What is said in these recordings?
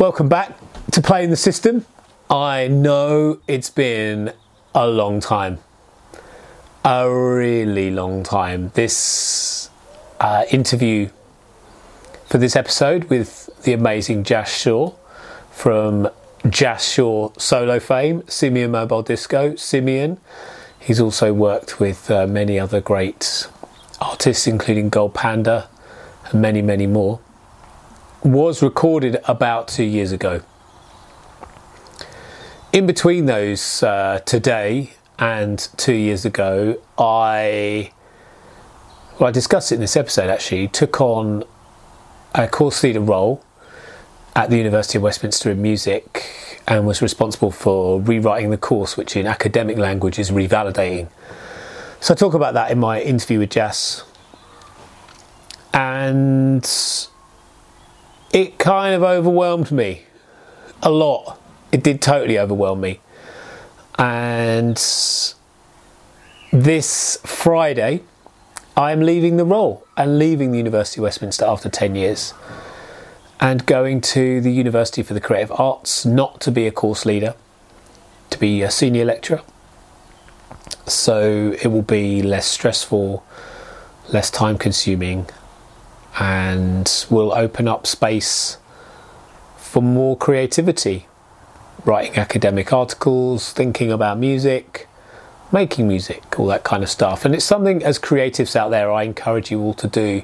Welcome back to Playing the System. I know it's been a long time, a really long time. This uh, interview for this episode with the amazing Jas Shaw from Jas Shaw solo fame, Simian Mobile Disco, Simian. He's also worked with uh, many other great artists, including Gold Panda and many, many more was recorded about two years ago. In between those, uh, today and two years ago, I, well, I discussed it in this episode actually, took on a course leader role at the University of Westminster in music and was responsible for rewriting the course, which in academic language is revalidating. So I talk about that in my interview with Jas. And it kind of overwhelmed me a lot. It did totally overwhelm me. And this Friday, I'm leaving the role and leaving the University of Westminster after 10 years and going to the University for the Creative Arts, not to be a course leader, to be a senior lecturer. So it will be less stressful, less time consuming, and will open up space for more creativity. Writing academic articles, thinking about music, making music, all that kind of stuff. And it's something as creatives out there I encourage you all to do.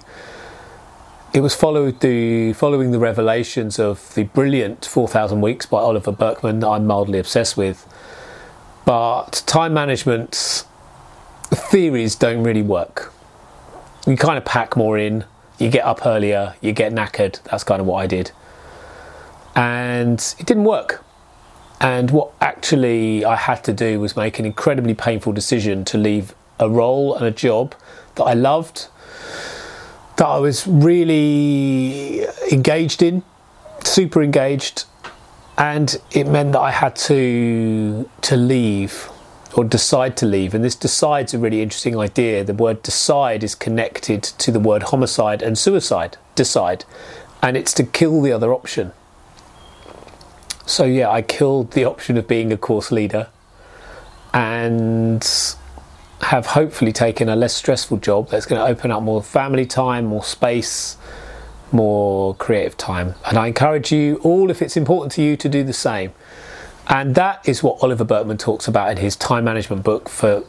It was followed the, following the revelations of the brilliant 4,000 Weeks by Oliver Burkeman that I'm mildly obsessed with. But time management theories don't really work. You kind of pack more in, you get up earlier, you get knackered. That's kind of what I did. And it didn't work. And what actually I had to do was make an incredibly painful decision to leave a role and a job that I loved, that I was really engaged in, super engaged, and it meant that I had to to leave or decide to leave. And this decide's a really interesting idea. The word decide is connected to the word homicide and suicide, decide. And it's to kill the other option. So, yeah, I killed the option of being a course leader and have hopefully taken a less stressful job that's going to open up more family time, more space, more creative time. And I encourage you all, if it's important to you, to do the same. And that is what Oliver Burkeman talks about in his time management book for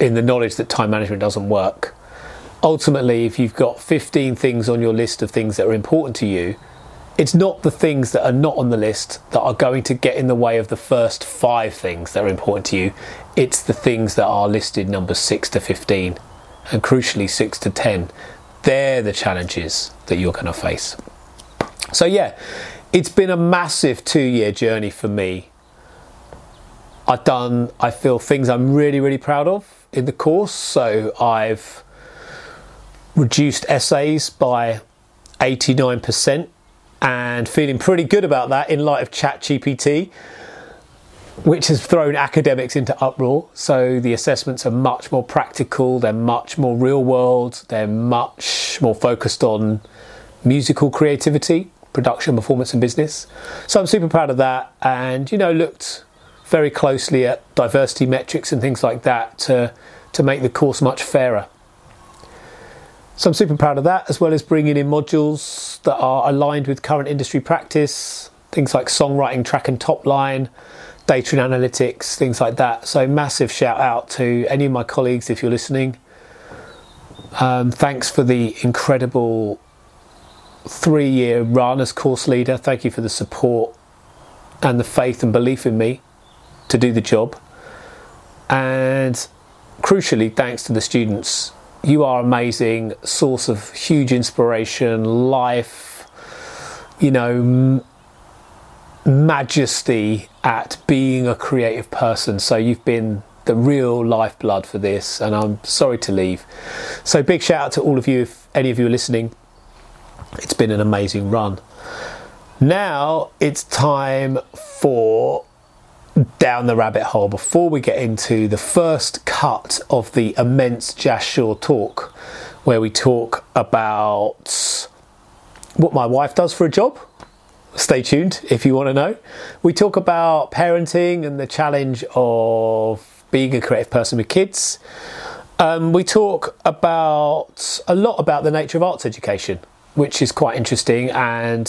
in the knowledge that time management doesn't work. Ultimately, if you've got 15 things on your list of things that are important to you, it's not the things that are not on the list that are going to get in the way of the first five things that are important to you. It's the things that are listed numbers 6 to 15 and crucially 6 to 10. They're the challenges that you're going to face. So, yeah, it's been a massive two year journey for me I've done, I feel, things I'm really, really proud of in the course. So I've reduced essays by 89% and feeling pretty good about that in light of ChatGPT, which has thrown academics into uproar. So the assessments are much more practical, they're much more real world, they're much more focused on musical creativity, production, performance, and business. So I'm super proud of that and, you know, looked very closely at diversity metrics and things like that to, to make the course much fairer. So I'm super proud of that, as well as bringing in modules that are aligned with current industry practice, things like songwriting, track and top line, data and analytics, things like that. So massive shout out to any of my colleagues if you're listening. Um, thanks for the incredible three year run as course leader. Thank you for the support and the faith and belief in me to do the job. And crucially, thanks to the students, you are amazing, source of huge inspiration, life, you know, majesty at being a creative person. So you've been the real lifeblood for this, and I'm sorry to leave. So big shout out to all of you if any of you are listening. It's been an amazing run. Now it's time for down the rabbit hole before we get into the first cut of the immense Jas Shaw talk, where we talk about what my wife does for a job, stay tuned if you want to know. We talk about parenting and the challenge of being a creative person with kids. Um, we talk about a lot about the nature of arts education, which is quite interesting. And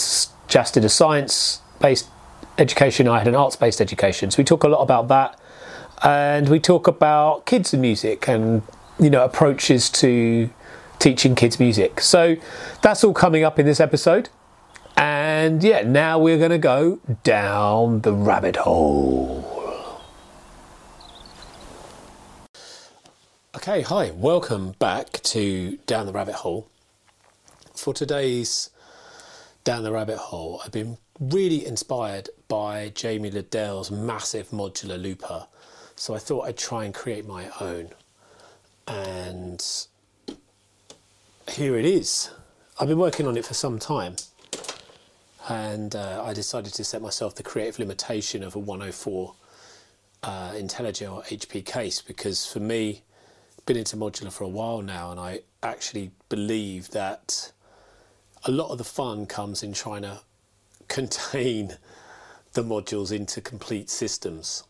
Jas did a science based education, I had an arts based education. So we talk a lot about that. And we talk about kids and music and, you know, approaches to teaching kids music. So that's all coming up in this episode. And yeah, now we're going to go down the rabbit hole. Okay, hi, welcome back to Down the Rabbit Hole. For today's Down the Rabbit Hole, I've been really inspired by Jamie Lidell's massive modular looper. So I thought I'd try and create my own. And here it is. I've been working on it for some time. And uh, I decided to set myself the creative limitation of a 104 uh, Intellijel HP case because for me, been into modular for a while now, and I actually believe that a lot of the fun comes in trying to contain the modules into complete systems.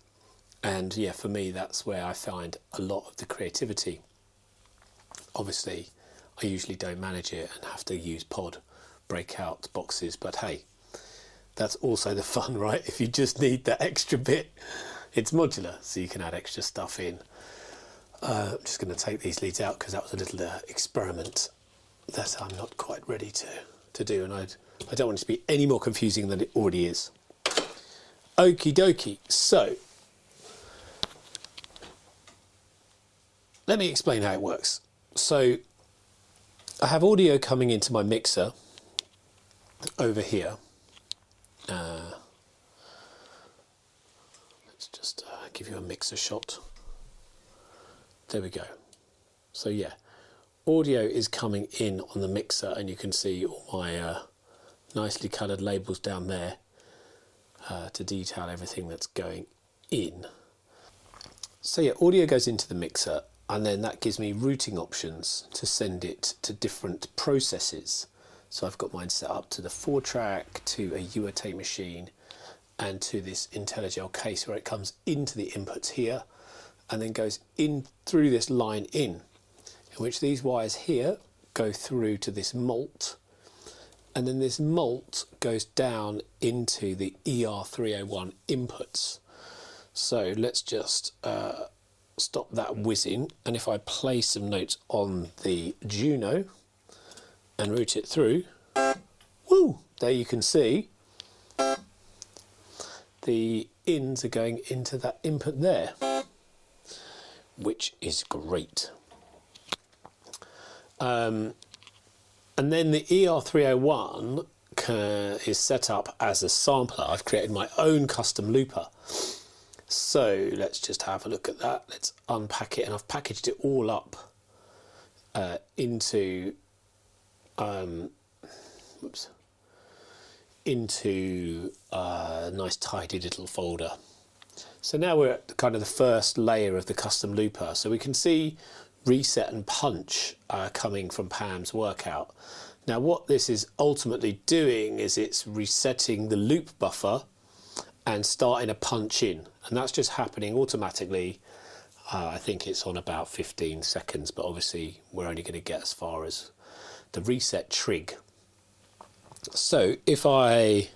And yeah, for me, that's where I find a lot of the creativity. Obviously, I usually don't manage it and have to use pod breakout boxes, but hey, that's also the fun, right? If you just need that extra bit, it's modular, so you can add extra stuff in. Uh, I'm just going to take these leads out because that was a little uh, experiment that I'm not quite ready to, to do, and I'd, I don't want it to be any more confusing than it already is. Okie dokie. So, let me explain how it works. So, I have audio coming into my mixer over here. Uh, let's just uh, give you a mixer shot. There we go. So yeah, audio is coming in on the mixer and you can see all my uh, nicely coloured labels down there uh, to detail everything that's going in. So yeah, audio goes into the mixer and then that gives me routing options to send it to different processes. So I've got mine set up to the 4 track, to a UAT machine and to this Intellijel case where it comes into the inputs here and then goes in through this line in, in which these wires here go through to this mult, and then this mult goes down into the ER301 inputs. So let's just uh, stop that whizzing, and if I play some notes on the Juno and route it through, woo, there you can see the ins are going into that input there which is great. Um, and then the ER301 is set up as a sampler. I've created my own custom looper. So let's just have a look at that. Let's unpack it, and I've packaged it all up uh, into um, whoops, into a nice tidy little folder. So now we're at kind of the first layer of the custom looper. So we can see reset and punch uh, coming from Pam's workout. Now what this is ultimately doing is it's resetting the loop buffer and starting a punch in. And that's just happening automatically. Uh, I think it's on about 15 seconds, but obviously we're only going to get as far as the reset trig. So if I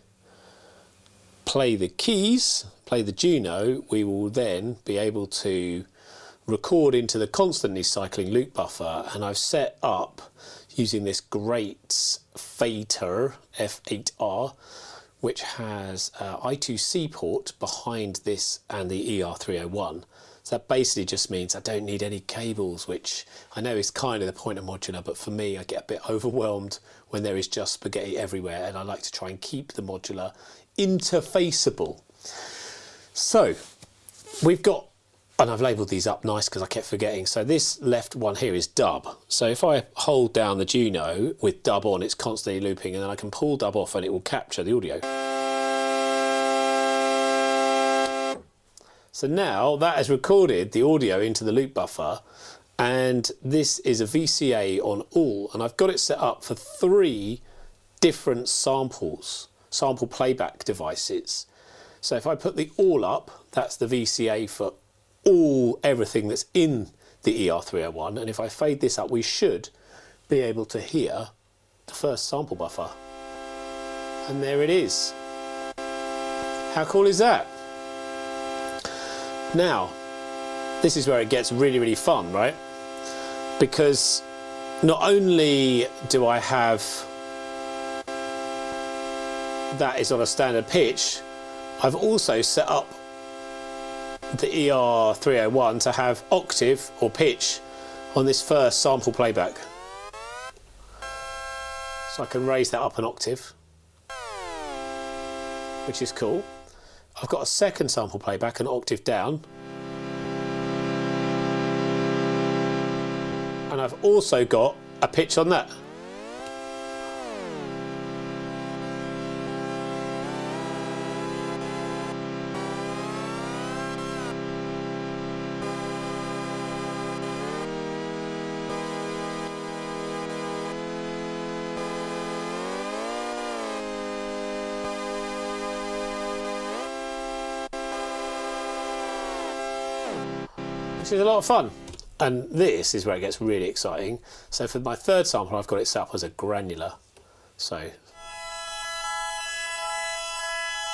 play the keys, play the Juno, we will then be able to record into the constantly cycling loop buffer. And I've set up using this great Fader F8R, which has uh, a I2C port behind this and the ER301. So that basically just means I don't need any cables, which I know is kind of the point of modular, but for me, I get a bit overwhelmed when there is just spaghetti everywhere, and I like to try and keep the modular interfaceable. So we've got, and I've labelled these up nice because I kept forgetting. So this left one here is dub. So if I hold down the Juno with dub on, it's constantly looping, and then I can pull dub off and it will capture the audio. So now that has recorded the audio into the loop buffer and this is a VCA on all and I've got it set up for three different samples sample playback devices. So if I put the all up, that's the VCA for all everything that's in the ER301. And if I fade this up, we should be able to hear the first sample buffer. And there it is. How cool is that? Now, this is where it gets really, really fun, right? Because not only do I have that is on a standard pitch, I've also set up the ER301 to have octave or pitch on this first sample playback. So I can raise that up an octave, which is cool. I've got a second sample playback, an octave down. And I've also got a pitch on that. Is a lot of fun. And this is where it gets really exciting. So for my third sample, I've got it set up as a granular. So,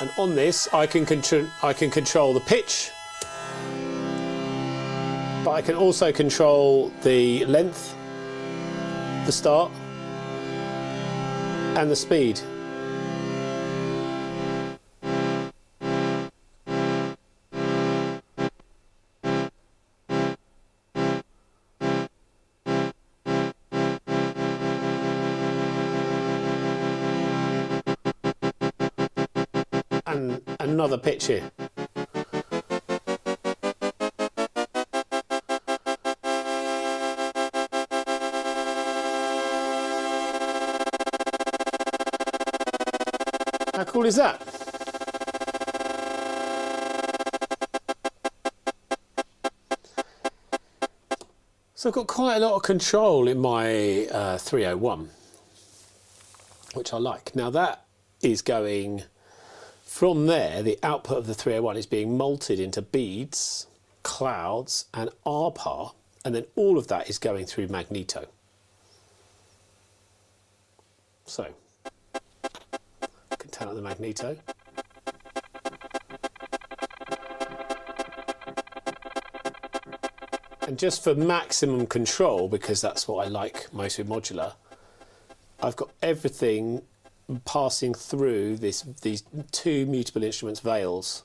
and on this, I can control I can control the pitch, but I can also control the length, the start, and the speed. Pitch here. How cool is that? So I've got quite a lot of control in my uh, 301, which I like. Now that is going from there, the output of the 301 is being multed into beads, clouds, and Arbhar, and then all of that is going through magneto. So, I can turn up the magneto. And just for maximum control, because that's what I like most with modular, I've got everything passing through this these two mutable instruments veils.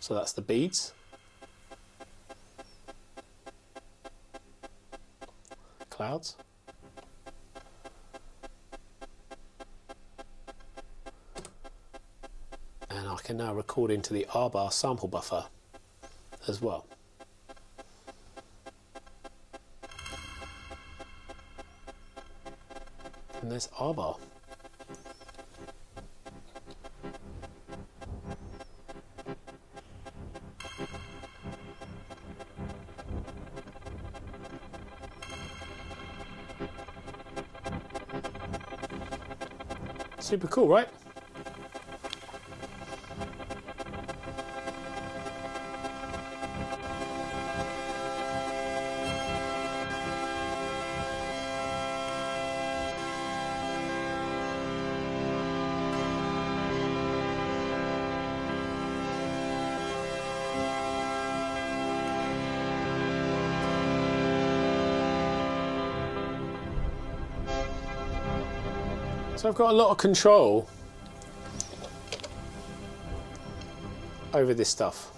So that's the beads. Clouds. And I can now record into the Arbhar sample buffer as well. There's Super cool, right? So I've got a lot of control over this stuff.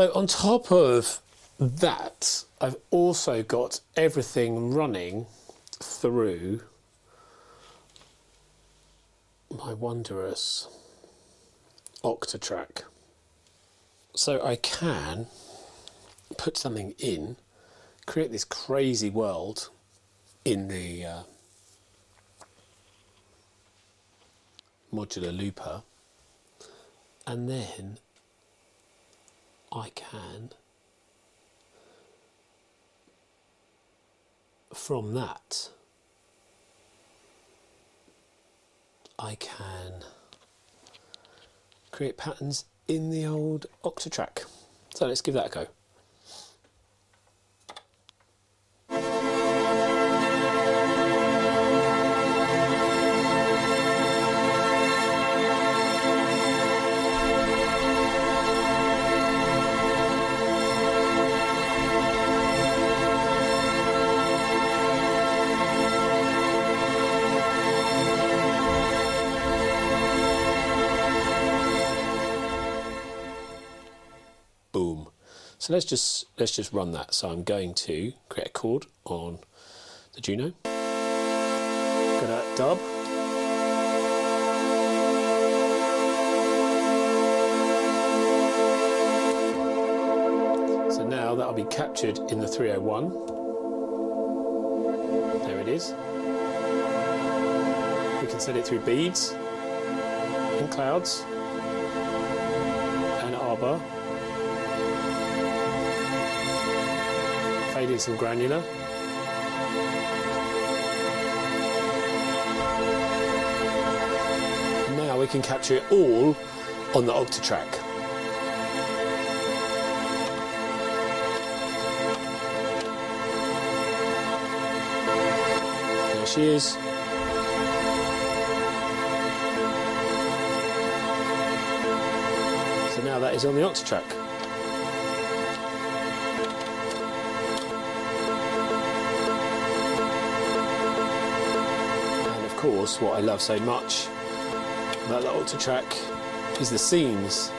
So, on top of that, I've also got everything running through my wondrous Octatrack. So I can put something in, create this crazy world in the uh, modular looper, and then I can, from that, I can create patterns in the old Octatrack. So let's give that a go. So let's just let's just run that. So I'm going to create a chord on the Juno. Go to dub. So now that'll be captured in the 301. There it is. We can send it through beads and clouds and Arbhar. Some granular. Now we can capture it all on the Octatrack. There she is. So now that is on the Octatrack. Course, what I love so much about the Octatrack is the scenes.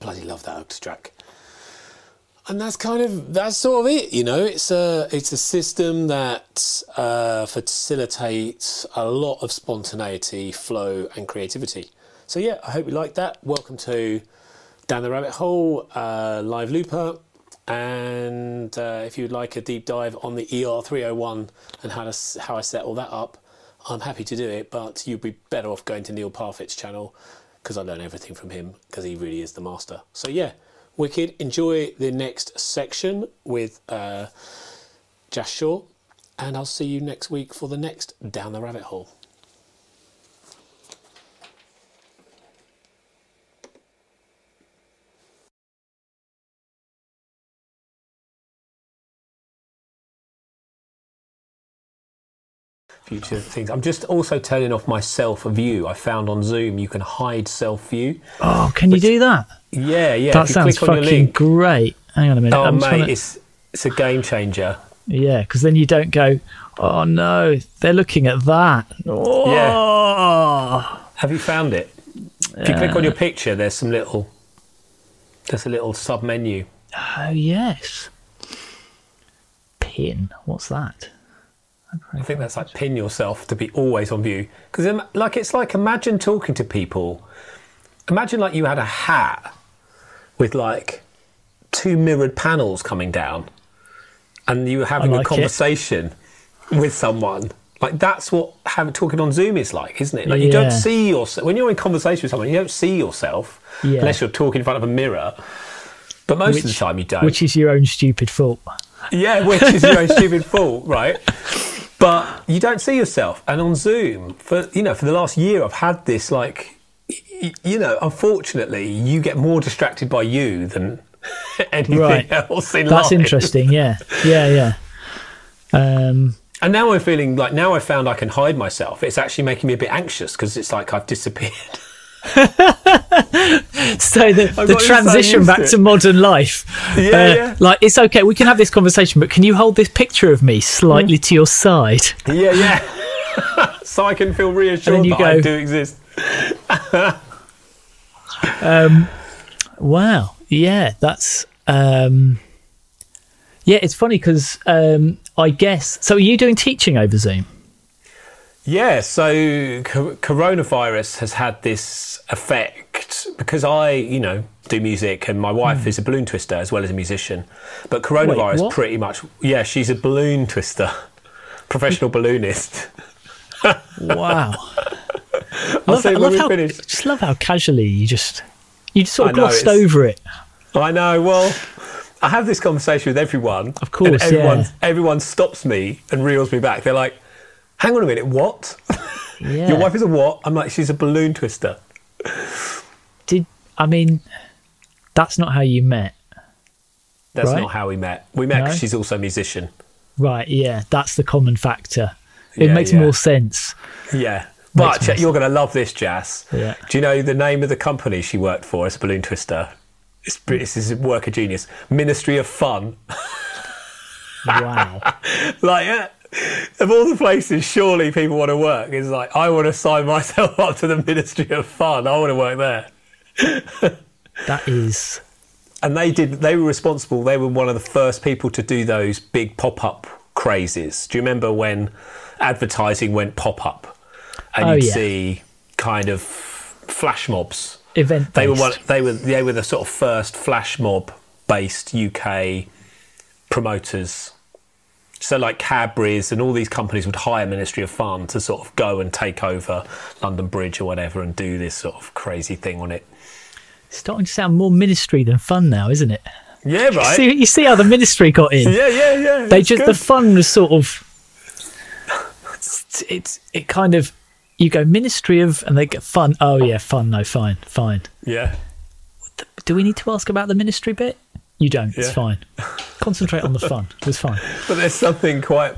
Bloody love that Octatrack. And that's kind of that's sort of it, you know. It's a it's a system that uh, facilitates a lot of spontaneity, flow, and creativity. So yeah, I hope you like that. Welcome to Down the Rabbit Hole uh, live looper. And uh, if you'd like a deep dive on the ER301 and how to how I set all that up, I'm happy to do it. But you'd be better off going to Neil Parfitt's channel because I learn everything from him because he really is the master. So yeah, wicked. Enjoy the next section with uh, Jas Shaw, and I'll see you next week for the next Down the Rabbit Hole. Future things. I'm just also turning off my self view. I found on Zoom you can hide self view. Oh, can you do that? Yeah, yeah. That sounds click on fucking link, great. Hang on a minute. oh I'm mate, to- it's it's a game changer. Yeah, because then you don't go, oh no, they're looking at that. Oh. Have you found it? If you click on your uh, picture, there's some little there's a little sub menu. Oh, yes. Pin. What's that? I think that's like pin yourself to be always on view. Because like it's like imagine talking to people. Imagine like you had a hat with like two mirrored panels coming down, and you were having like a it. conversation with someone. Like that's what having talking on Zoom is like, isn't it? Like you don't see yourself when you're in conversation with someone. You don't see yourself Yeah. unless you're talking in front of a mirror. But most of the time you don't. Which is your own stupid fault. Yeah, which is your own stupid fault, right? But you don't see yourself. And on Zoom, for you know, for the last year, I've had this like, you know, unfortunately, you get more distracted by you than anything Right. else in That's life. interesting. Yeah. Yeah, yeah. Um, And now I'm feeling like now I found I can hide myself. It's actually making me a bit anxious because it's like I've disappeared. so the, the transition back to to modern life. Yeah, uh, yeah. Like, it's okay. We can have this conversation, but can you hold this picture of me slightly to your side? yeah, yeah. so I can feel reassured And then you that I do exist. Wow. Yeah, that's. Um, yeah, it's funny because um, I guess. So, are you doing teaching over Zoom? Yeah, so co- coronavirus has had this effect because I, you know, do music and my wife hmm. is a balloon twister as well as a musician. But coronavirus what? pretty much, yeah, she's a balloon twister, professional balloonist. Wow. I'll love, say I love we how, just love how casually you just you just sort of I know, glossed over it. I know. Well, I have this conversation with everyone. Of course, everyone, yeah. everyone stops me and reels me back. They're like, "Hang on a minute, what? Yeah. Your wife is a what?" I'm like, "She's a balloon twister." Did I mean that's not how you met, That's Right. not how we met. We met because No? she's also a musician. right? Yeah, that's the common factor. It Yeah, makes yeah. more sense. Yeah. But Makes you're going to love this, Jas. Yeah. Do you know the name of the company she worked for as a balloon twister? It's, this is a work of genius. Ministry of Fun. Wow. like, uh, of all the places, surely people want to work. It's like, I want to sign myself up to the Ministry of Fun. I want to work there. that is And they did. They were responsible. They were one of the first people to do those big pop-up crazes. Do you remember when advertising went pop-up, and Oh, you'd yeah. see kind of flash mobs? event. They were one, they were they were the sort of first flash mob based UK promoters. So like Cadbury's and all these companies would hire Ministry of Fun to sort of go and take over London Bridge or whatever and do this sort of crazy thing on it. It's starting to sound more ministry than fun now, isn't it? Yeah, right. See, you see how the ministry got in. yeah, yeah, yeah. they just the fun was sort of it's, it's it kind of you go ministry of and they get fun oh yeah fun no fine fine yeah. do we need to ask about the ministry bit you don't. It's Yeah. fine. Concentrate on the fun. It was fine. But there's something quite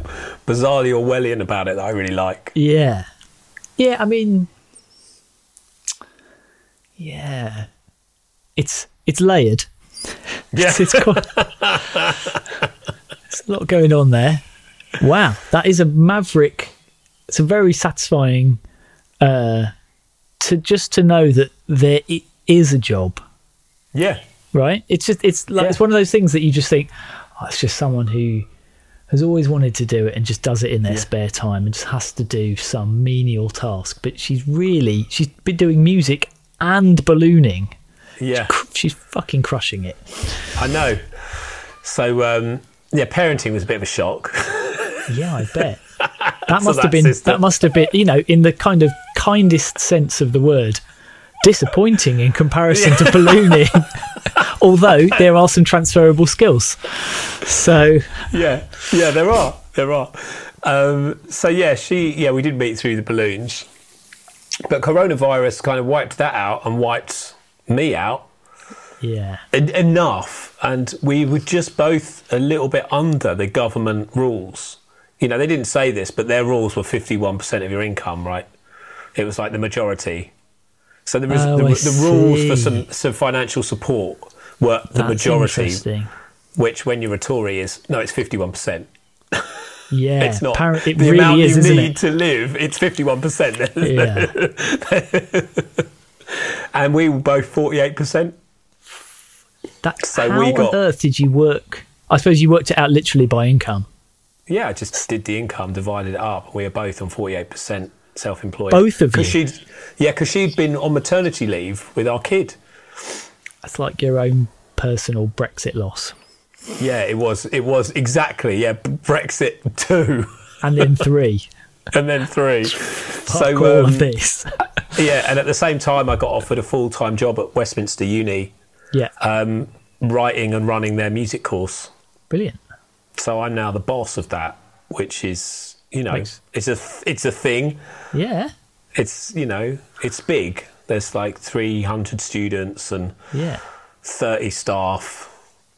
bizarrely Orwellian about it that I really like. yeah. Yeah i mean yeah. It's it's layered. Yeah. it's, it's quite there's a lot going on there. Wow that is a maverick it's a very satisfying uh to just to know that there i- a job, Yeah. Right? It's just it's like Yeah. it's one of those things that you just think, oh, it's just someone who has always wanted to do it and just does it in their Yeah. spare time and just has to do some menial task. But she's really she's been doing music and ballooning. Yeah. Cr- She's fucking crushing it. I know. So um, yeah, parenting was a bit of a shock. Yeah, I bet. That must have been sister. that must have been you know in the kind of kindest sense of the word disappointing in comparison to ballooning. Although there are some transferable skills. So yeah, yeah, there are, there are. Um, so yeah, she, yeah, we did meet through the balloons, but coronavirus kind of wiped that out and wiped me out yeah. en- enough, and we were just both a little bit under the government rules. You know, they didn't say this, but their rules were fifty-one percent of your income, right? It was like the majority. So there was Oh, the, the rules for some, some financial support were the That's majority, which when you're a Tory is no, it's fifty-one percent. Yeah. It's not. appar- it the really amount is, you need it? to live, it's 51%. Yeah. and we were both 48%. That, So how we got- on earth did you work? I suppose you worked it out literally by income. Yeah, I just did the income, divided it up. We were both on 48% self employed. Both of you? She'd, yeah, because she'd been on maternity leave with our kid. That's like your own personal Brexit loss. Yeah, it was. It was exactly. Yeah, Brexit two, And then three. and then three. So all um, of this. yeah, and at the same time, I got offered a full time job at Westminster Uni, Yeah. um, writing and running their music course. Brilliant. So I'm now the boss of that, which is you know Makes- it's a it's a thing. Yeah. It's you know it's big. There's like 300 students and Yeah. 30 staff,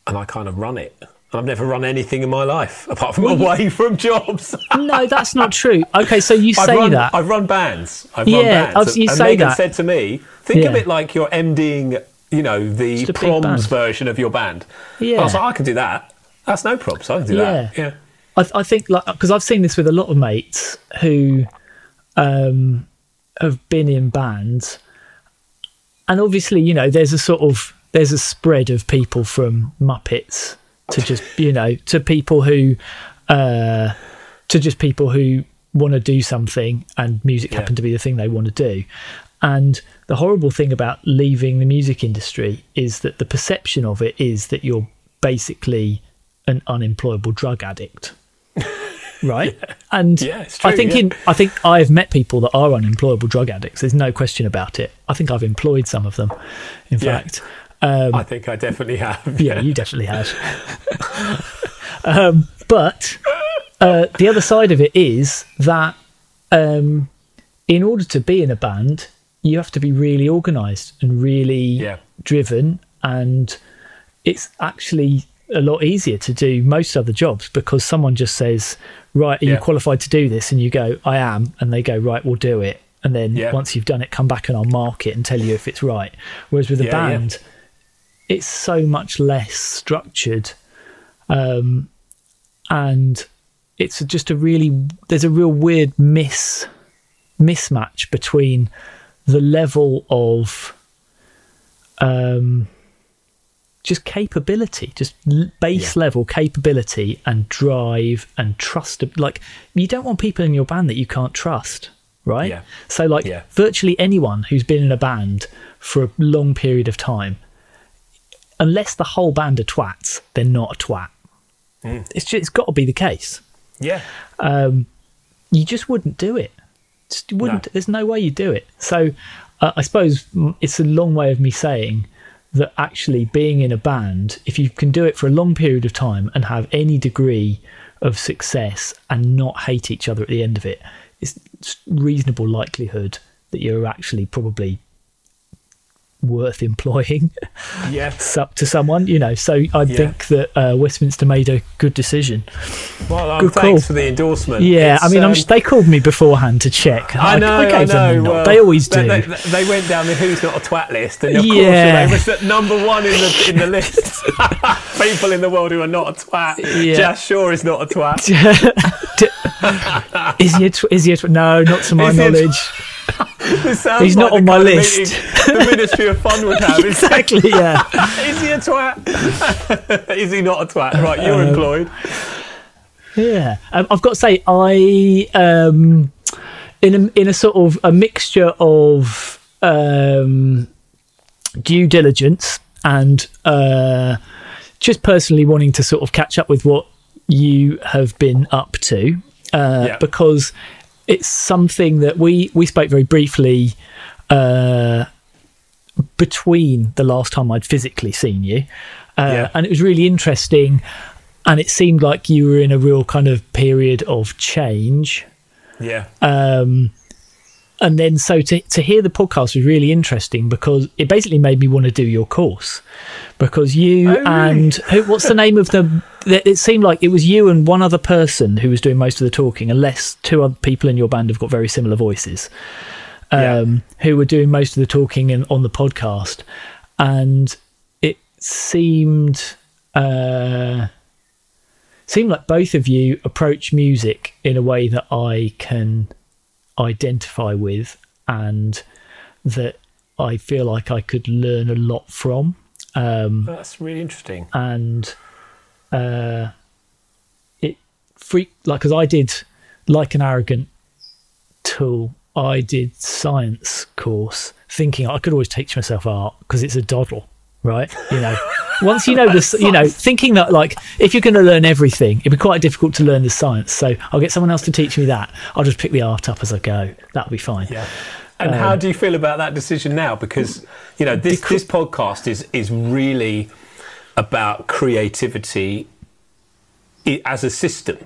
and I kind of run it. I've never run anything in my life apart from away from jobs. No, that's not true. Okay, so you I've say run, that. I've run bands. I've Yeah, run bands. I've- you and, and say Megan that. said to me, "Think of it like you're MDing, you know, the Just a big proms version of your band." Yeah. I was like, "I can do that. That's no props. I can do that." Yeah. I, I think like because I've seen this with a lot of mates who um, have been in bands, and obviously you know there's a sort of there's a spread of people from Muppets to just you know to people who uh, to just people who want to do something and music Yeah. happen to be the thing they want to do. And the horrible thing about leaving the music industry is that the perception of it is that you're basically an unemployable drug addict. Right? And Yeah, it's I think yeah. in I think I've met people that are unemployable drug addicts. There's no question about it. I think I've employed some of them. In Yeah. fact. Um, I think I definitely have. yeah, you definitely have. um, but uh, the other side of it is that um, in order to be in a band, you have to be really organised and really Yeah. driven, and it's actually a lot easier to do most other jobs because someone just says, "Right, are you qualified to do this?" and you go, "I am," and they go, "Right, we'll do it." And then Yeah. once you've done it, come back and I'll mark it and tell you if it's right. Whereas with a Yeah, yeah. band, it's so much less structured um, and it's just a really there's a real weird miss mismatch between the level of um, just capability just base Yeah. level capability and drive and trust like you don't want people in your band that you can't trust right Yeah. so like Yeah. virtually anyone who's been in a band for a long period of time unless the whole band are twats, they're not a twat. It's just, it's got to be the case. Yeah. You just wouldn't do it. Just wouldn't. No. There's no way you do it. So uh, I suppose mm, it's a long way of me saying that actually being in a band, if you can do it for a long period of time and have any degree of success and not hate each other at the end of it, it's reasonable likelihood that you're actually probably worth employing. Yeah. up to someone, you know. So I Yeah. think that uh, Westminster made a good decision. Well, um, Good thanks call. for the endorsement. Yeah, It's, I mean, I'm um, they called me beforehand to check. I know, I, gave them know. the well, they always do. They, they, they went down the "Who's Not a Twat" list, and of Yeah. course, they was number one in the in the list. People in the world who are not a twat. Yeah. Jas Shaw is not a twat. is he? A tw- is he? A tw- no, not to my Is a tw- knowledge. He's not on my list. the Ministry of Fun would have. Exactly. Yeah. is he a twat? is he not a twat? Right, you're Um, employed. Yeah, um, I've got to say, I um, in a, in a sort of a mixture of um, due diligence and uh, just personally wanting to sort of catch up with what you have been up to, uh, Yeah. because it's something that we we spoke very briefly. Uh, between the last time I'd physically seen you, uh, Yeah. and it was really interesting. And it seemed like you were in a real kind of period of change. Yeah. Um, and then so to, to hear the podcast was really interesting because it basically made me want to do your course because you Oh, really? and who, what's the name of the it seemed like it was you and one other person who was doing most of the talking unless two other people in your band have got very similar voices Yeah. um, who were doing most of the talking in, on the podcast and it seemed uh, seemed like both of you approach music in a way that I can identify with and that I feel like I could learn a lot from. Um, That's really interesting. and uh, it freak like because I did like an arrogant tool. I did science course, thinking I could always teach myself art because it's a doddle, right? You know, once you know this, you know, thinking that like if you're going to learn everything, it'd be quite difficult to learn the science. So I'll get someone else to teach me that. I'll just pick the art up as I go. That'll be fine. Yeah. And how do you feel about that decision now? Because you know this this podcast is is really about creativity as a system.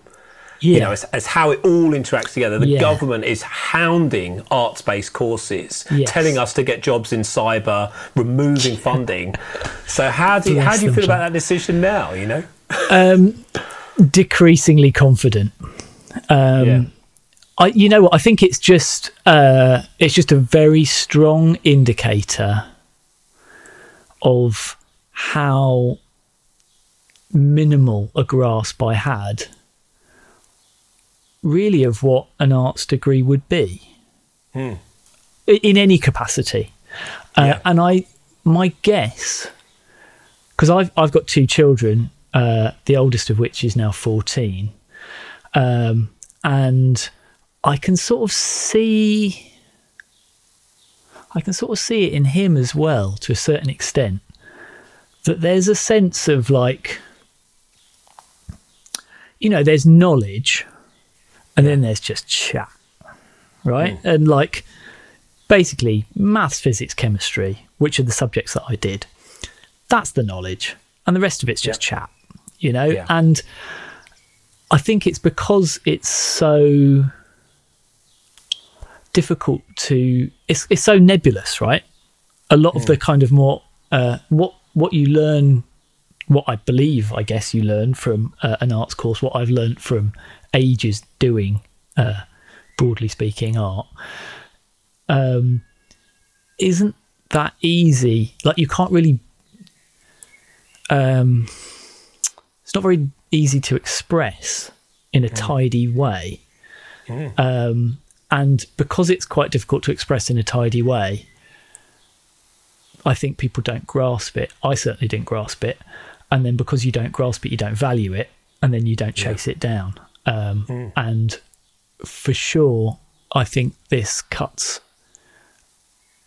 Yeah. You know, as, as how it all interacts together. The Yeah. government is hounding arts-based courses, Yes. telling us to get jobs in cyber, removing funding. so how do you, how do you feel about that decision now? You know, um, decreasingly confident. Um, Yeah. I, you know what? I think it's just uh, it's just a very strong indicator of how minimal a grasp I had, really, of what an arts degree would be Hmm. In any capacity. Uh, Yeah. And I, my guess, because I've I've got two children, uh, the oldest of which is now fourteen, um, and I can sort of see, I can sort of see it in him as well to a certain extent, that there's a sense of like, you know, there's knowledge, and then there's just chat, right? And like, basically, maths, physics, chemistry, which are the subjects that I did. That's the knowledge, and the rest of it's just chat, you know. Yeah. And I think it's because it's so difficult to. It's it's so nebulous, right? A lot of the kind of more uh, what what you learn, what I believe, I guess you learn from uh, an arts course. What I've learned from ages doing, uh, broadly speaking, art um, isn't that easy. Like you can't really. Um, it's not very easy to express in a tidy way, um, and because it's quite difficult to express in a tidy way, I think people don't grasp it. I certainly didn't grasp it, and then because you don't grasp it, you don't value it, and then you don't chase it down. Um, And for sure, I think this cuts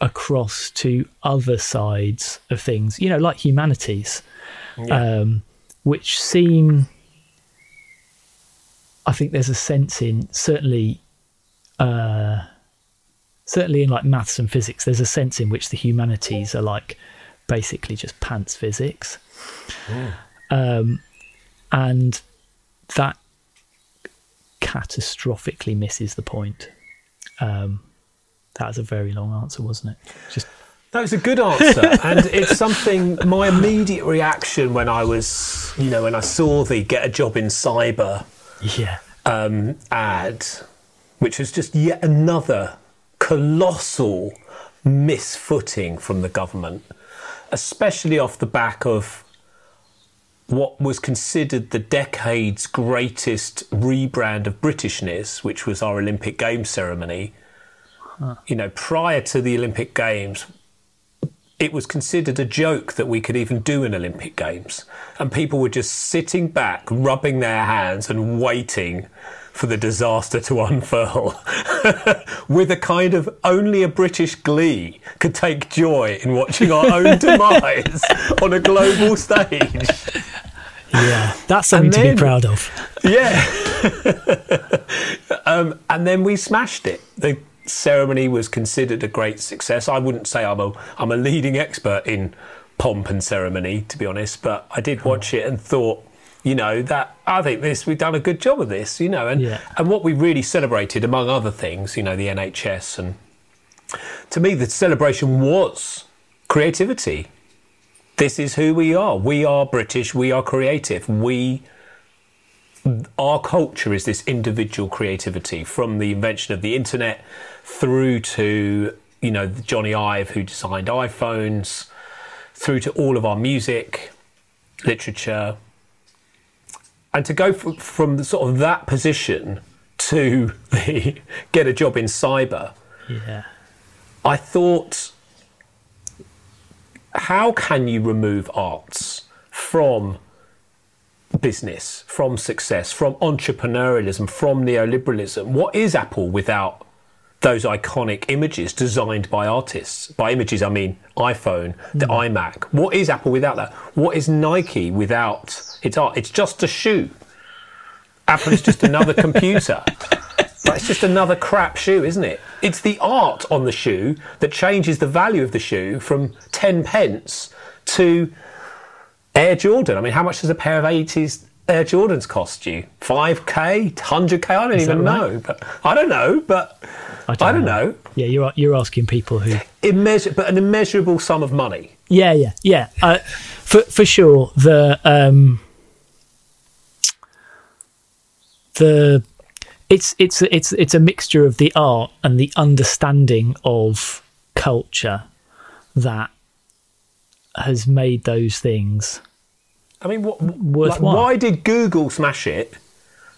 across to other sides of things, you know, like humanities, um, which seem, I think there's a sense in certainly, uh, certainly in like maths and physics, there's a sense in which the humanities are like basically just pants physics. Um, and that catastrophically misses the point. Um, that was a very long answer, wasn't it? Just That was a good answer, and it's something. My immediate reaction when I was, you know, when I saw the "get a job in cyber" yeah, um, ad, which was just yet another colossal misfooting from the government, especially off the back of what was considered the decade's greatest rebrand of Britishness, which was our Olympic Games ceremony. You know, prior to the Olympic Games, it was considered a joke that we could even do an Olympic Games. And people were just sitting back, rubbing their hands and waiting for the disaster to unfurl with a kind of only a British glee could take joy in watching our own demise on a global stage. Yeah, that's something And to be proud of. Yeah. um, and then we smashed it. The ceremony was considered a great success. I wouldn't say I'm a I'm a leading expert in pomp and ceremony, to be honest, but I did watch it and thought, you know, that I think this we've done a good job of this, you know, and Yeah. and what we really celebrated, among other things, you know, the NHS and to me the celebration was creativity. This is who we are. We are British. We are creative. We our culture is this individual creativity from the invention of the internet through to you know Jony Ive who designed iPhones through to all of our music literature and to go f- from the, sort of that position to the get a job in cyber Yeah. I thought, how can you remove arts from business, from success, from entrepreneurialism, from neoliberalism? What is Apple without those iconic images designed by artists? By images, I mean iPhone, the hmm. iMac. What is Apple without that? What is Nike without its art? It's just a shoe. Apple is just another computer. But it's just another crap shoe, isn't it? It's the art on the shoe that changes the value of the shoe from 10 pence to Air Jordan. I mean, how much does a pair of 80s Air Jordans cost you? 5k? 100k? I don't Is even right? know. But I don't know, but I don't, know. Yeah, you're you're asking people who. Immeasur- but an immeasurable sum of money. Yeah, yeah, yeah. Uh, for for sure, the um, the it's it's it's it's a mixture of the art and the understanding of culture that has made those things. I mean, what, like, why did Google smash it?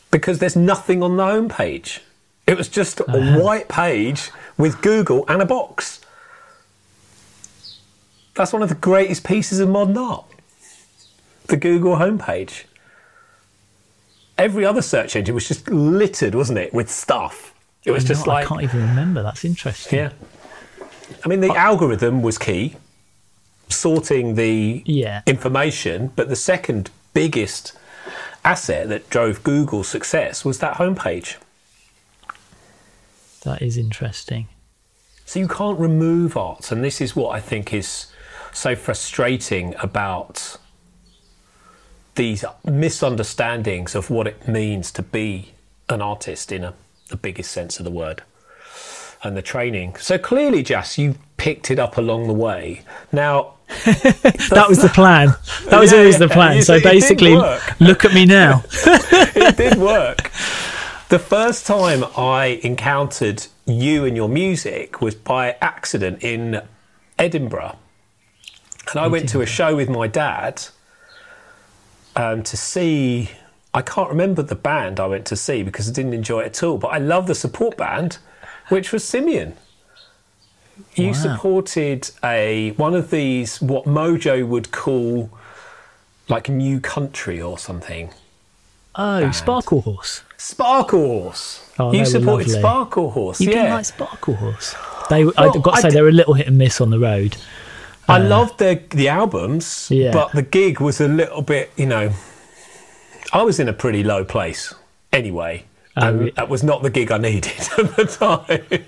Because there's nothing on the homepage. It was just a Uh-huh. white page with Google and a box. That's one of the greatest pieces of modern art. The Google homepage. Every other search engine was just littered, wasn't it, with stuff. It was just like I can't even remember. That's interesting. yeah. I mean, the algorithm was key, sorting the Yeah. information, but the second biggest asset that drove Google's success was that homepage. That is interesting. So you can't remove art, and this is what I think is so frustrating about these misunderstandings of what it means to be an artist in a, the biggest sense of the word and the training. So clearly, Jas, you picked it up along the way. Now, That was the plan. That was Yeah, always the plan. So basically, look at me now. it did work. The first time I encountered you and your music was by accident in Edinburgh. And I went to a show with my dad um, to see. I can't remember the band I went to see because I didn't enjoy it at all, but I love the support band, which was Simian. You Wow. supported a one of these what Mojo would call like new country or something. Oh, Sparklehorse. Sparklehorse. Oh, you supported lovely. Sparklehorse. You yeah. didn't like Sparklehorse. They, Well, I've got to I say, d- they were a little hit and miss on the road. I uh, loved the the albums, Yeah. but the gig was a little bit, you know. I was in a pretty low place anyway, oh, and that was not the gig I needed at the time.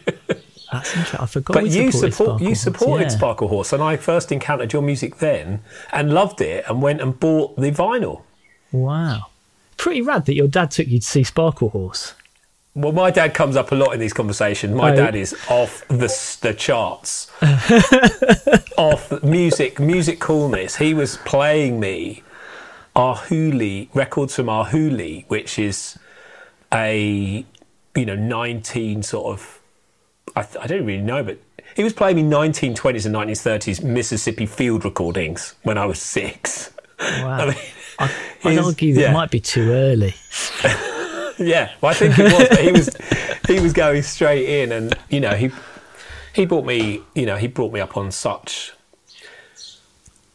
That's interesting. I forgot. but you supported support you Horse, supported yeah. Sparklehorse, and I first encountered your music then and loved it, and went and bought the vinyl. Wow, pretty rad that your dad took you to see Sparklehorse. Well, my dad comes up a lot in these conversations. My Oh. dad is off the the charts, off music music coolness. He was playing me Arhoolie records from Arhoolie, which is a you know nineteen sort of I, th- I don't really know, but he was playing me nineteen twenties and nineteen thirties Mississippi field recordings when I was six. Wow. I mean, I, I'd argue that yeah. it might be too early. Yeah, well, I think it was. But he was he was going straight in, and you know he he brought me, you know, he brought me up on such.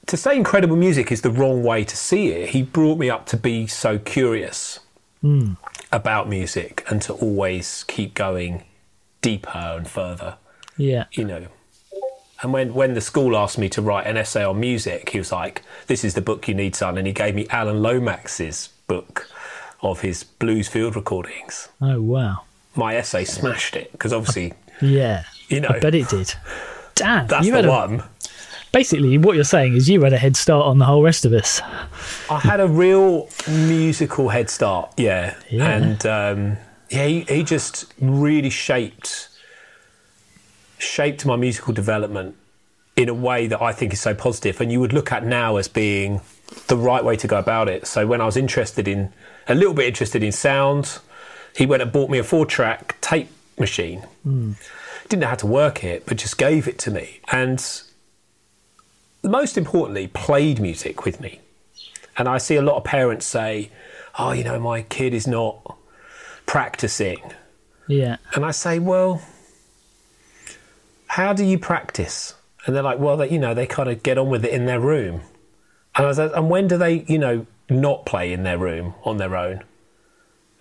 To say incredible music is the wrong way to see it. He brought me up to be so curious hmm. about music and to always keep going deeper and further. Yeah. You know. And when, when the school asked me to write an essay on music, he was like, This is the book you need, son. And he gave me Alan Lomax's book of his blues field recordings. Oh wow. My essay smashed it because obviously, Yeah. you know, I bet it did. Damn. that's you the had a, one. basically what you're saying is you had a head start on the whole rest of us. I had a real musical head start, yeah. Yeah. And um, yeah, he, he just really shaped shaped my musical development in a way that I think is so positive and you would look at now as being the right way to go about it. So when I was interested in a little bit interested in sound, he went and bought me a four track tape machine. Hmm. Didn't know how to work it, but just gave it to me. And most importantly, played music with me. And I see a lot of parents say, "Oh, you know, my kid is not practicing," Yeah. and I say, "Well, how do you practice?" And they're like, "Well, they, you know, they kind of get on with it in their room." And I was like, "And when do they, you know, not play in their room on their own?"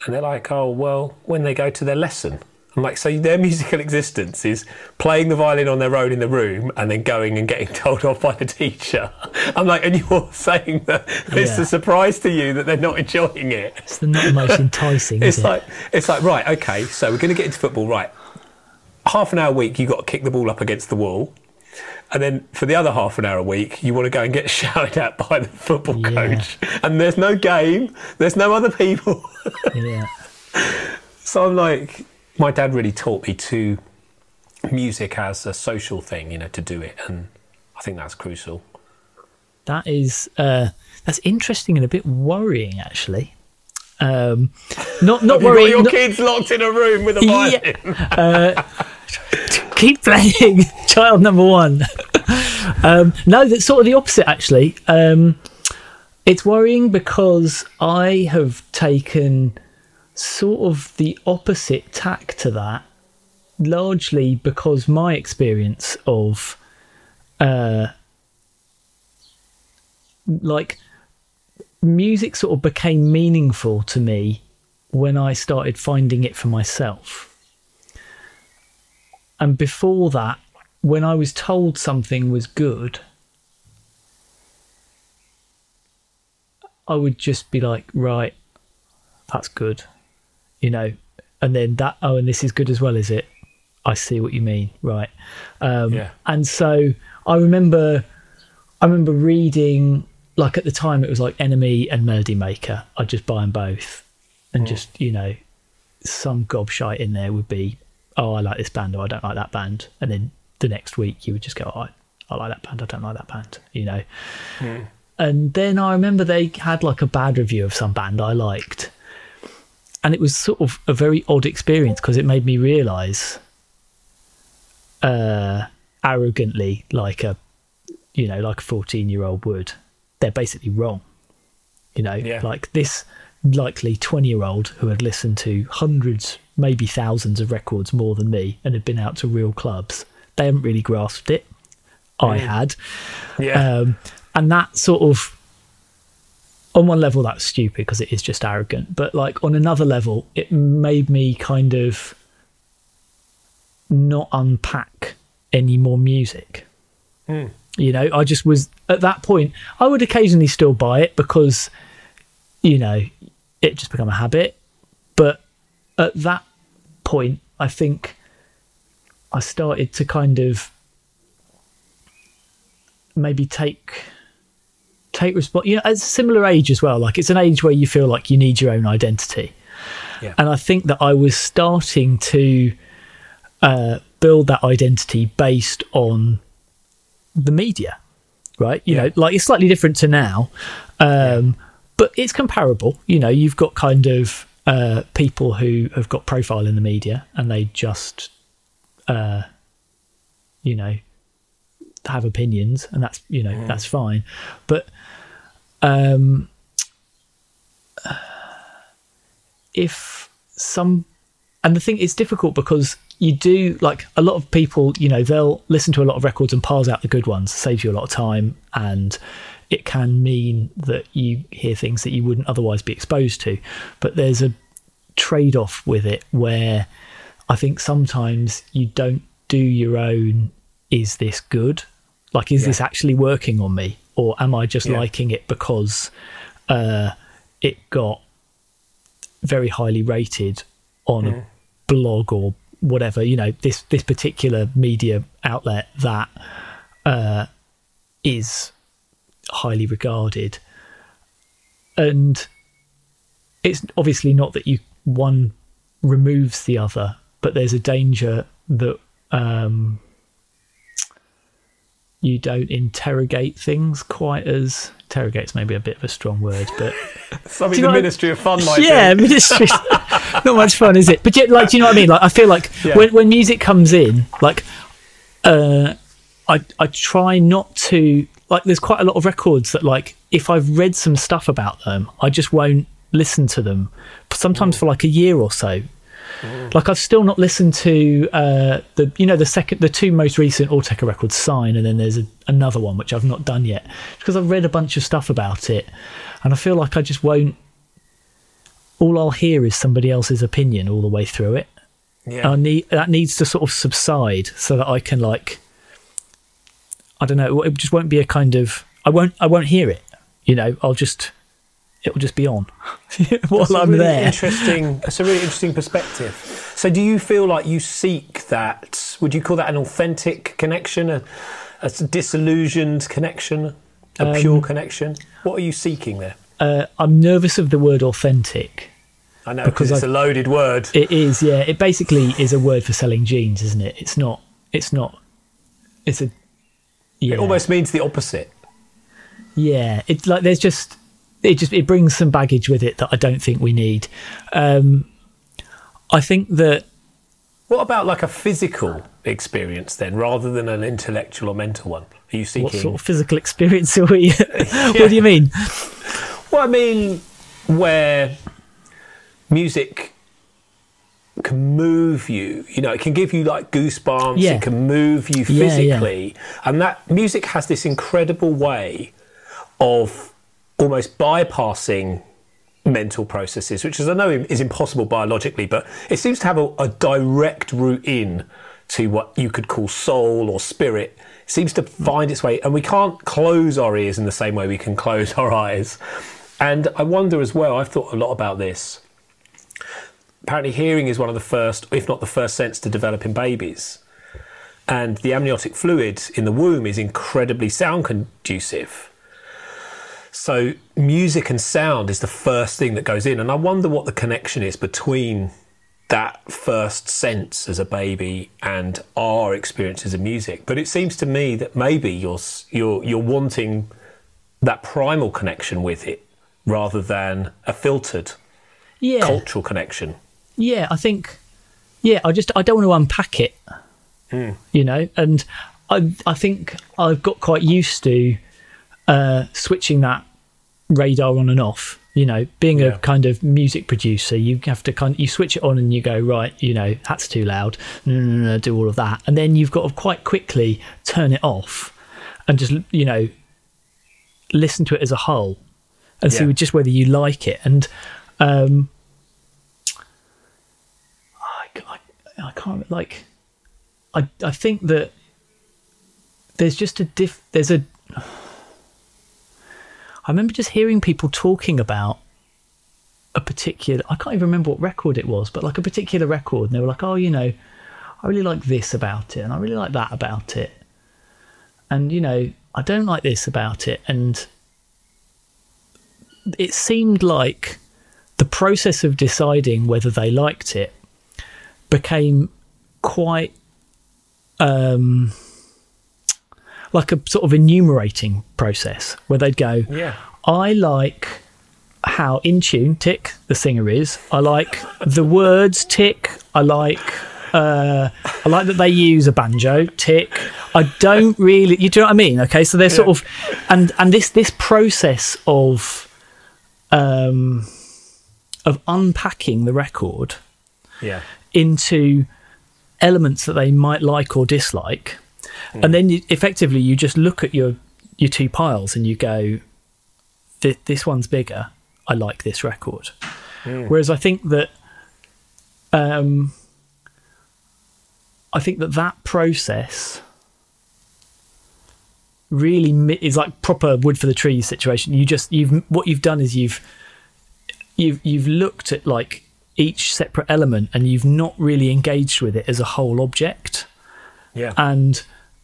And they're like, "Oh, well, when they go to their lesson." I'm like, so their musical existence is playing the violin on their own in the room and then going and getting told off by the teacher. I'm like, and you're saying that it's Yeah. a surprise to you that they're not enjoying it. It's the not the most enticing, It's is it? like, it's like, right, okay, so we're going to get into football, right? Half an hour a week, you've got to kick the ball up against the wall. And then for the other half an hour a week, you want to go and get shouted at by the football Yeah. coach. And there's no game, there's no other people. yeah. So I'm like, my dad really taught me to music as a social thing, you know, to do it, and I think that's crucial. That is uh, that's interesting and a bit worrying, actually. Um, not not Have you got your not- kids locked in a room with a Yeah. violin? keep playing, child number one. um, no, that's sort of the opposite, actually. Um, it's worrying because I have taken sort of the opposite tack to that, largely because my experience of uh, like music sort of became meaningful to me when I started finding it for myself. And before that, when I was told something was good, I would just be like, right, that's good, you know, and then that, oh, and this is good as well, is it? I see what you mean, right? Um, Yeah. And so I remember, I remember reading, like at the time, it was like NME and Melody Maker. I'd just buy them both, and just you know, some gobshite in there would be, oh, I like this band or I don't like that band, and then the next week you would just go, oh, I, I like that band, I don't like that band, you know. And then I remember they had like a bad review of some band I liked, and it was sort of a very odd experience because it made me realise, uh, arrogantly, like a, you know, like a fourteen-year-old would, they're basically wrong. You know, Yeah. like this likely 20 year old who had listened to hundreds, maybe thousands of records more than me and had been out to real clubs, they haven't really grasped it. I had. yeah. Um, and that sort of, on one level, that's stupid because it is just arrogant. But like on another level, it made me kind of not unpack any more music. You know, I just was at that point. I would occasionally still buy it because, you know, it just become a habit. But at that point, I think I started to kind of maybe take take response. You know, at a similar age as well. Like it's an age where you feel like you need your own identity, Yeah. and I think that I was starting to uh, build that identity based on the media, right? You Yeah. know, like it's slightly different to now, um, but it's comparable. You know, you've got kind of uh, people who have got profile in the media and they just, uh, you know, have opinions, and that's you know that's fine, but um, if some and the thing is difficult because you do like a lot of people you know they'll listen to a lot of records and parse out the good ones. Saves you a lot of time and it can mean that you hear things that you wouldn't otherwise be exposed to. But there's a trade-off with it where i think sometimes you don't do your own is this good? Like is Yeah. this actually working on me? Or am i just Yeah. liking it because uh it got very highly rated on a blog or whatever you know this this particular media outlet that uh, is highly regarded and it's obviously not that you one removes the other but there's a danger that um, you don't interrogate things quite as interrogate's maybe a bit of a strong word but Something the Ministry of Fun might yeah, ministry. not much fun, is it? But yeah, like, do you know what I mean? Like, I feel like Yeah. when when music comes in, like, uh, I I try not to like. There's quite a lot of records that, like, if I've read some stuff about them, I just won't listen to them. Sometimes for like a year or so. Like I've still not listened to uh, the you know the second the two most recent Autechre records, Sign, and then there's a, another one which I've not done yet because I've read a bunch of stuff about it, and I feel like I just won't all I'll hear is somebody else's opinion all the way through it. Yeah. I need that needs to sort of subside so that I can like I don't know, it just won't be a kind of I won't I won't hear it. You know, I'll just it'll just be on while That's I'm really there. Interesting. That's a really interesting perspective. So, do you feel like you seek that? Would you call that an authentic connection, a, a disillusioned connection, a Um, pure connection? What are you seeking there? Uh, I'm nervous of the word authentic. I know because it's a loaded word. It is, yeah. It basically is a word for selling jeans, isn't it? It's not. It's not. It's a. Yeah. It almost means the opposite. Yeah, it's like there's just it just it brings some baggage with it that I don't think we need. Um, I think that What about like a physical experience then, rather than an intellectual or mental one? Are you seeking? what sort of physical experience are we? what do you mean? Well, I mean, where music can move you, you know, it can give you like goosebumps, Yeah. it can move you Yeah, yeah. physically. And that music has this incredible way of almost bypassing mental processes, which, as I know, is impossible biologically, but it seems to have a, a direct route in to what you could call soul or spirit. It seems to find its way, and we can't close our ears in the same way we can close our eyes. And I wonder as well, I've thought a lot about this. Apparently, hearing is one of the first, if not the first sense to develop in babies. And the amniotic fluid in the womb is incredibly sound conducive. So music and sound is the first thing that goes in, and I wonder what the connection is between that first sense as a baby and our experiences of music. But it seems to me that maybe you're you're you're wanting that primal connection with it rather than a filtered Yeah, cultural connection. Yeah. I think. Yeah, I just I don't want to unpack it. You know, and I I think I've got quite used to uh, switching that radar on and off. You know, being Yeah. a kind of music producer, you have to kind you switch it on and you go right. You know, that's too loud. No, no, no, no, do all of that, and then you've got to quite quickly turn it off and just you know listen to it as a whole and see just whether you like it. And um, I, I, can't like. I I think that there's just a diff. There's a. I remember just hearing people talking about a particular. I can't even remember what record it was, but like a particular record, and they were like, "Oh, you know, I really like this about it, and I really like that about it, and you know, I don't like this about it," and it seemed like the process of deciding whether they liked it became quite um like a sort of enumerating process where they'd go Yeah. i like how in tune tick the singer is. I like the words tick. I like uh i like that they use a banjo tick. I don't really you do know what i mean? Okay so they're sort of and and this this process of um of unpacking the record Yeah. Into elements that they might like or dislike, and then you, effectively you just look at your your two piles and you go, "This one's bigger. I like this record." Whereas I think that, um, I think that that process really mi- is like proper wood for the trees situation. You just you've what you've done is you've you've you've looked at like each separate element and you've not really engaged with it as a whole object Yeah. and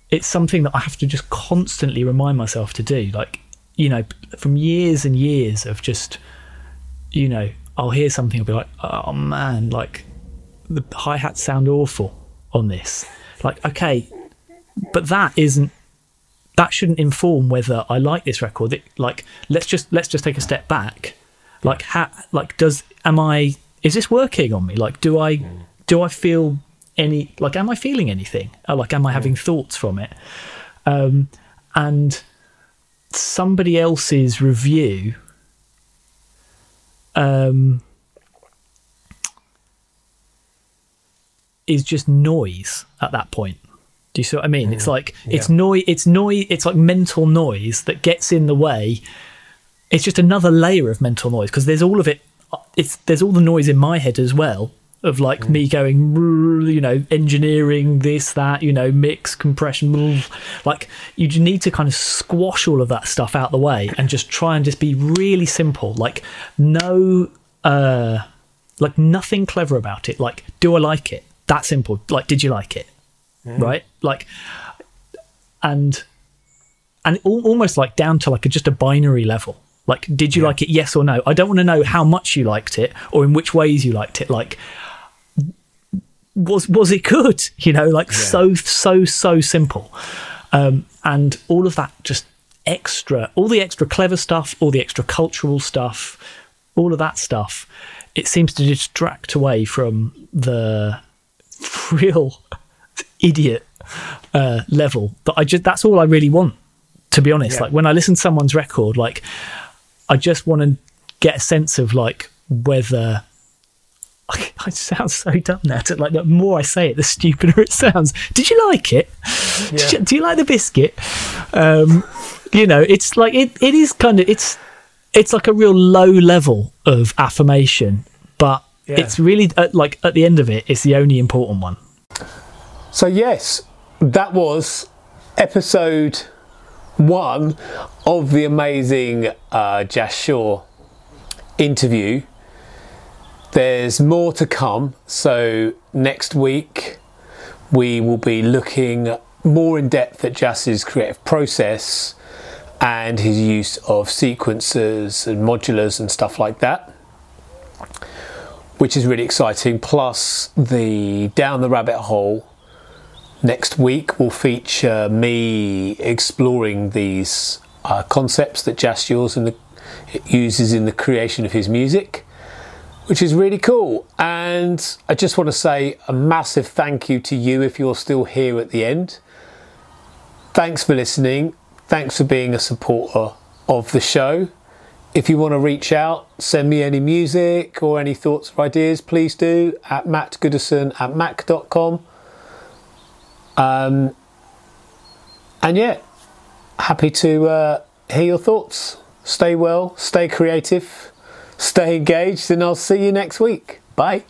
it's something that I have to just constantly remind myself to do. Like, you know, from years and years of just, you know, I'll hear something, I'll be like, oh man, like the hi hats sound awful on this. Like, okay, but that isn't. That shouldn't inform whether I like this record. It, like, let's just let's just take a step back. Like, how, like, does am I? Is this working on me? Like, do I do I feel any like am i feeling anything? Or like am i having thoughts from it? Um and somebody else's review um is just noise at that point. Do you see what i mean? It's like it's noise it's noise it's like mental noise that gets in the way. It's just another layer of mental noise because there's all of it it's there's all the noise in my head as well of like me going you know engineering this that you know mix compression like you need to kind of squash all of that stuff out the way and just try and just be really simple. Like no uh like nothing clever about it. Like do i like it? That simple. Like did you like it? Right? Like and and almost like down to like a, just a binary level like did you like it? Yes or no? I don't want to know how much you liked it or in which ways you liked it. Like was was it good? You know like so so so simple. Um and all of that just extra all the extra clever stuff all the extra cultural stuff all of that stuff it seems to distract away from the real idiot uh, level. That I just that's all I really want to be honest. Yeah. like when I listen to someone's record like I just want to get a sense of like whether I sound so dumb now. To, like the more I say it, the stupider it sounds. Did you like it? Did you- do you like the biscuit? Um, you know, it's like it. It is kind of it's it's like a real low level of affirmation, but Yeah. it's really at, like at the end of it, it's the only important one. So, yes, that was episode one of the amazing uh, Jas Shaw interview. There's more to come. So, next week we will be looking more in depth at Jas's creative process and his use of sequencers and modulars and stuff like that which is really exciting. Plus, the Down the Rabbit Hole next week will feature me exploring these uh, concepts that and the, uses in the creation of his music, which is really cool. And I just want to say a massive thank you to you if you're still here at the end. Thanks for listening. Thanks for being a supporter of the show. If you want to reach out, send me any music or any thoughts or ideas, please do at mattgoodison at mac.com. Um, and yeah, happy to uh, hear your thoughts. Stay well, stay creative, stay engaged, and I'll see you next week. Bye.